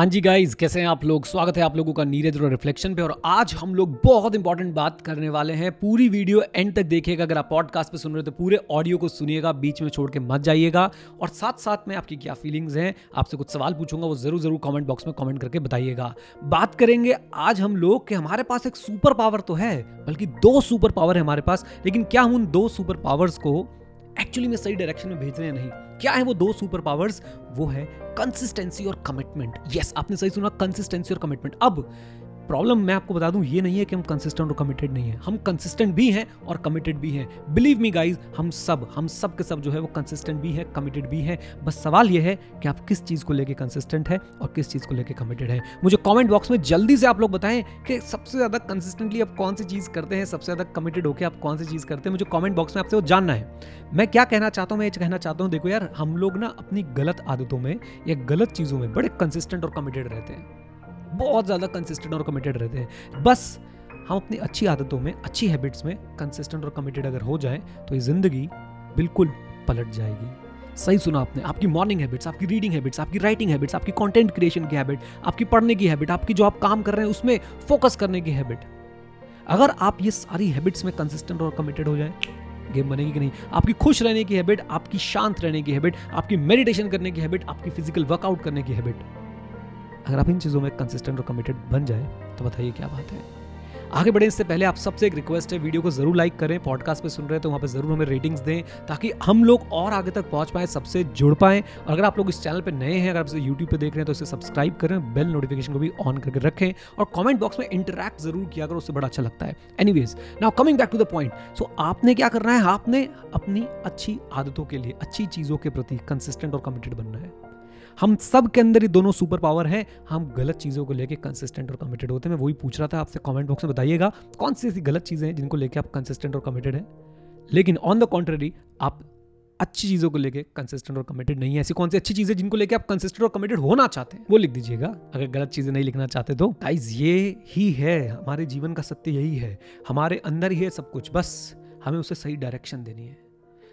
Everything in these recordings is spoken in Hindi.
हाँ जी गाइज़ कैसे हैं आप लोग? स्वागत है आप लोगों का नीरज और रिफ्लेक्शन पे और आज हम लोग बहुत इंपॉर्टेंट बात करने वाले हैं। पूरी वीडियो एंड तक देखिएगा। अगर आप पॉडकास्ट पे सुन रहे हो तो पूरे ऑडियो को सुनिएगा, बीच में छोड़ के मत जाइएगा। और साथ साथ में आपकी क्या फीलिंग्स हैं, आपसे कुछ सवाल पूछूँगा, वो ज़रूर ज़रूर कॉमेंट बॉक्स में कॉमेंट करके बताइएगा। बात करेंगे आज हम लोग कि हमारे पास एक सुपर पावर तो है, बल्कि दो सुपर पावर है हमारे पास। लेकिन क्या हम उन दो सुपर पावर्स को एक्चुअली में सही डायरेक्शन में भेज रहे हैं, नहीं। क्या है वो दो सुपर पावर्स वो है कंसिस्टेंसी और कमिटमेंट यस आपने सही सुना कंसिस्टेंसी और कमिटमेंट अब प्रॉब्लम मैं आपको बता दूँ, ये नहीं है कि हम कंसिस्टेंट और कमिटेड नहीं है। हम कंसिस्टेंट भी हैं और कमिटेड भी हैं। बिलीव मी गाइस हम सब हम सब के सब जो है वो कंसिस्टेंट भी है कमिटेड भी है। बस सवाल ये है कि आप किस चीज़ को लेके कंसिस्टेंट है और किस चीज़ को लेके कमिटेड है? मुझे कॉमेंट बॉक्स में जल्दी से आप लोग बताएँ कि सबसे ज़्यादा कंसिस्टेंटली आप कौन सी चीज़ करते हैं, सबसे ज़्यादा कमिटेड होकर आप कौन सी चीज़ करते हैं? मुझे कॉमेंट बॉक्स में आपसे वो जानना है। मैं क्या कहना चाहता हूँ, मैं ये कहना चाहता हूँ, देखो यार, हम लोग ना अपनी गलत आदतों में या गलत चीज़ों में बड़े कंसिस्टेंट और कमिटेड रहते हैं। बहुत ज़्यादा कंसिस्टेंट और कमिटेड रहते हैं। बस हम अपनी अच्छी आदतों में, अच्छी हैबिट्स में कंसिस्टेंट और कमिटेड अगर हो जाए तो ये ज़िंदगी बिल्कुल पलट जाएगी। सही सुना आपने। आपकी मॉर्निंग हैबिट्स आपकी रीडिंग हैबिट्स आपकी राइटिंग हैबिट्स आपकी कंटेंट क्रिएशन की हैबिट आपकी पढ़ने की हैबिट आपकी जो आप काम कर रहे हैं, उसमें फोकस करने की हैबिट अगर आप ये सारी हैबिट्स में कंसिस्टेंट और कमिटेड हो जाए गेम बनेगी कि नहीं? आपकी खुश रहने की हैबिट आपकी शांत रहने की हैबिट आपकी मेडिटेशन करने की हैबिट आपकी फ़िज़िकल वर्कआउट करने की हैबिट अगर आप इन चीज़ों में कंसिस्टेंट और कमिटेड बन जाए तो बताइए क्या बात है। आगे बढ़े, इससे पहले आप सबसे एक रिक्वेस्ट है, वीडियो को ज़रूर लाइक करें पॉडकास्ट पे सुन रहे हैं तो वहाँ पे ज़रूर हमें रेटिंग्स दें, ताकि हम लोग और आगे तक पहुँच पाए, सबसे जुड़ पाएँ। और अगर आप लोग इस चैनल पे नए हैं, अगर आप इसे यूट्यूब पे देख रहे हैं तो इसे सब्सक्राइब करें बेल नोटिफिकेशन को भी ऑन करके रखें और कॉमेंट बॉक्स में इंटरेक्ट ज़रूर किया करो, उससे बड़ा अच्छा लगता है। Anyways now coming back to the point so आपने क्या करना है? आपने अपनी अच्छी आदतों के लिए, अच्छी चीज़ों के प्रति कंसिस्टेंट और कमिटेड बनना है। हम सब के अंदर ही दोनों सुपर पावर हैं। हम गलत चीज़ों को लेके कंसिस्टेंट और कमिटेड होते हैं। मैं वही पूछ रहा था, आपसे कमेंट बॉक्स में बताइएगा, कौन सी ऐसी गलत चीज़ें हैं जिनको लेके आप कंसिस्टेंट और कमिटेड हैं? लेकिन ऑन द कॉन्ट्ररी आप अच्छी चीज़ों को लेके कंसिस्टेंट और कमिटेड नहीं है। ऐसी कौन सी अच्छी चीज़ें जिनको लेके आप कंसिस्टेंट और कमिटेड होना चाहते हैं? वो लिख दीजिएगा। अगर गलत चीज़ें नहीं लिखना चाहते तो? गाइज़ ये ही है। हमारे जीवन का सत्य यही है। हमारे अंदर ही है सब कुछ। बस हमें उसे सही डायरेक्शन देनी है।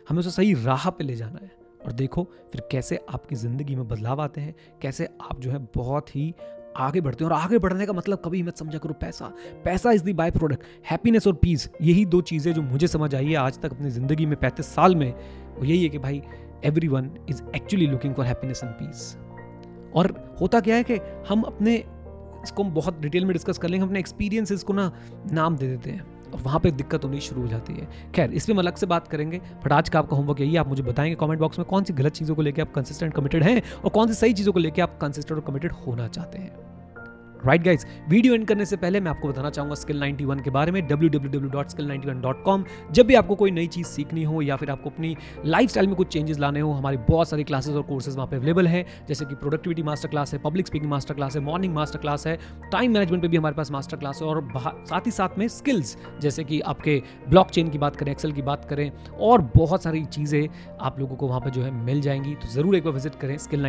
हमें उसे सही राह पे ले जाना है। और देखो फिर कैसे आपकी ज़िंदगी में बदलाव आते हैं, कैसे आप जो है बहुत ही आगे बढ़ते हैं। और आगे बढ़ने का मतलब कभी मत समझा करो पैसा। पैसा is the by product happiness और पीस यही दो चीज़ें जो मुझे समझ आई है आज तक अपनी ज़िंदगी में पैंतीस साल में। वो यही है कि भाई everyone is actually looking for happiness and peace और होता क्या है कि हम अपने, इसको हम बहुत डिटेल में डिस्कस कर लेंगे अपने एक्सपीरियंसेस को ना नाम दे देते हैं। वहाँ पर दिक्कत होनी शुरू हो जाती है। खैर इस पर हम अलग से बात करेंगे बट आज का आपका होमवर्क यही आप मुझे बताएँगे कमेंट बॉक्स में कौन सी गलत चीज़ों को लेकर आप कंसिस्टेंट कमिटेड हैं और कौन सी सही चीज़ों को लेकर आप कंसिस्टेंट और कमिटेड होना चाहते हैं। राइट गाइज़ वीडियो एंड करने से पहले मैं आपको बताना चाहूँगा स्किल 91 के बारे में www.skill91.com जब भी आपको कोई नई चीज़ सीखनी हो या फिर आपको अपनी लाइफ में कुछ चेंजेस लाने हो, हमारी बहुत सारी क्लासेस और कोर्सेज वहाँ पे अवेलेबल है, जैसे कि प्रोडक्टिविटी मास्टर क्लास है पब्लिक स्पीकिंग मास्टर क्लास है मॉर्निंग मास्टर क्लास है टाइम मैनेजमेंट पर भी हमारे पास मास्टर क्लास है और साथ ही साथ में स्किल्स जैसे कि आपके ब्लॉक की बात करें एक्सेल की बात करें, और बहुत सारी चीज़ें आप लोगों को वहाँ पर जो है मिल जाएँगी। तो ज़रूर एक बार विज़िट करें स्किल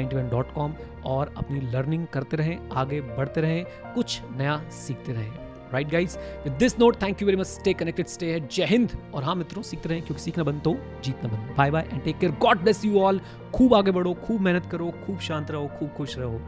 और अपनी लर्निंग करते रहें, आगे बढ़ते रहें। कुछ नया सीखते रहे। Right guys with this note thank you very much stay connected stay है जय हिंद और हाँ मित्रों, सीखते रहे, क्योंकि सीखना बंद तो जीतना बंद। Bye bye and take care God bless you all खूब आगे बढ़ो, खूब मेहनत करो, खूब शांत रहो, खूब खुश रहो।